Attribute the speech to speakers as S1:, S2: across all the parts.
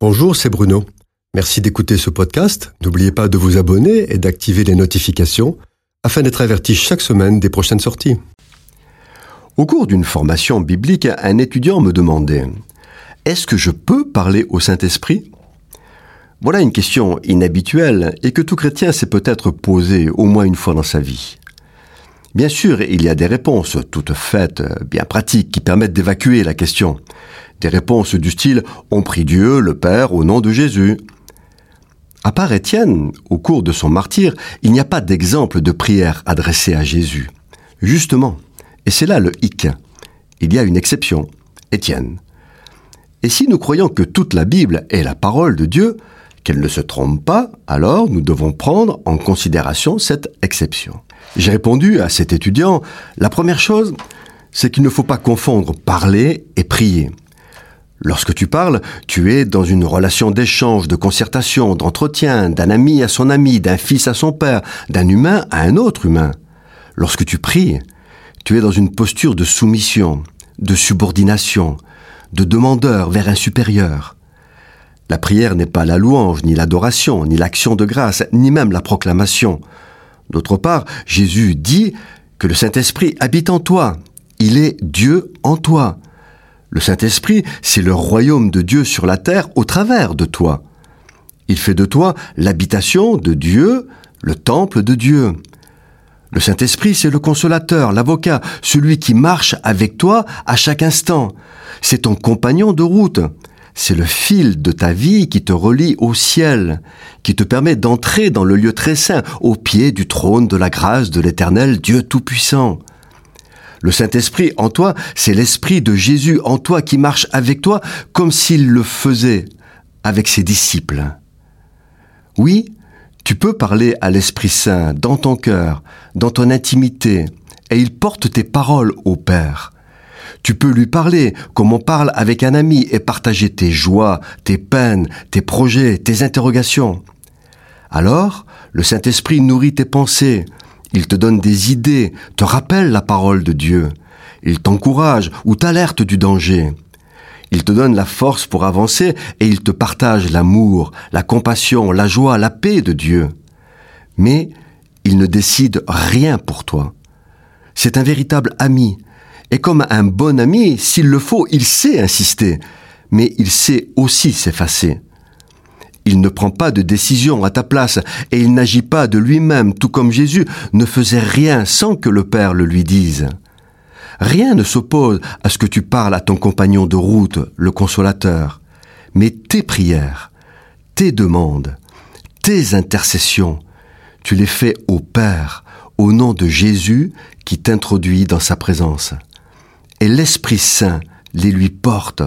S1: Bonjour, c'est Bruno. Merci d'écouter ce podcast. N'oubliez pas de vous abonner et d'activer les notifications afin d'être averti chaque semaine des prochaines sorties.
S2: Au cours d'une formation biblique, un étudiant me demandait Est-ce que je peux parler au Saint-Esprit? Voilà une question inhabituelle et que tout chrétien s'est peut-être posée au moins une fois dans sa vie. Bien sûr, il y a des réponses toutes faites, bien pratiques, qui permettent d'évacuer la question. Des réponses du style On prie Dieu, le Père, au nom de Jésus. À part Étienne, au cours de son martyr, il n'y a pas d'exemple de prière adressée à Jésus. Justement, et c'est là le hic. Il y a une exception, Étienne. Et si nous croyons que toute la Bible est la parole de Dieu, qu'elle ne se trompe pas, alors nous devons prendre en considération cette exception. J'ai répondu à cet étudiant, la première chose, c'est qu'il ne faut pas confondre parler et prier. Lorsque tu parles, tu es dans une relation d'échange, de concertation, d'entretien, d'un ami à son ami, d'un fils à son père, d'un humain à un autre humain. Lorsque tu pries, tu es dans une posture de soumission, de subordination, de demandeur vers un supérieur. La prière n'est pas la louange, ni l'adoration, ni l'action de grâce, ni même la proclamation. D'autre part, Jésus dit que le Saint-Esprit habite en toi. Il est Dieu en toi. Le Saint-Esprit, c'est le royaume de Dieu sur la terre au travers de toi. Il fait de toi l'habitation de Dieu, le temple de Dieu. Le Saint-Esprit, c'est le consolateur, l'avocat, celui qui marche avec toi à chaque instant. C'est ton compagnon de route. C'est le fil de ta vie qui te relie au ciel, qui te permet d'entrer dans le lieu très saint, au pied du trône de la grâce de l'éternel Dieu Tout-Puissant. Le Saint-Esprit en toi, c'est l'Esprit de Jésus en toi qui marche avec toi comme s'il le faisait avec ses disciples. Oui, tu peux parler à l'Esprit Saint dans ton cœur, dans ton intimité, et il porte tes paroles au Père. Tu peux lui parler comme on parle avec un ami et partager tes joies, tes peines, tes projets, tes interrogations. Alors, le Saint-Esprit nourrit tes pensées, il te donne des idées, te rappelle la parole de Dieu. Il t'encourage ou t'alerte du danger. Il te donne la force pour avancer et il te partage l'amour, la compassion, la joie, la paix de Dieu. Mais il ne décide rien pour toi. C'est un véritable ami. Et comme un bon ami, s'il le faut, il sait insister, mais il sait aussi s'effacer. Il ne prend pas de décision à ta place et il n'agit pas de lui-même, tout comme Jésus ne faisait rien sans que le Père le lui dise. Rien ne s'oppose à ce que tu parles à ton compagnon de route, le consolateur, mais tes prières, tes demandes, tes intercessions, tu les fais au Père, au nom de Jésus qui t'introduit dans sa présence. Et l'Esprit Saint les lui porte,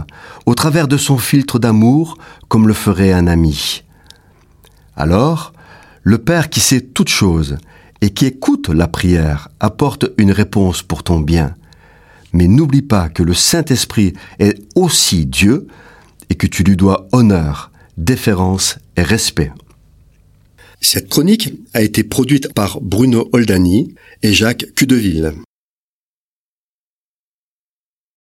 S2: au travers de son filtre d'amour, comme le ferait un ami. Alors, le Père qui sait toutes choses et qui écoute la prière apporte une réponse pour ton bien. Mais n'oublie pas que le Saint-Esprit est aussi Dieu et que tu lui dois honneur, déférence et respect.
S1: Cette chronique a été produite par Bruno Oldani et Jacques Cudeville.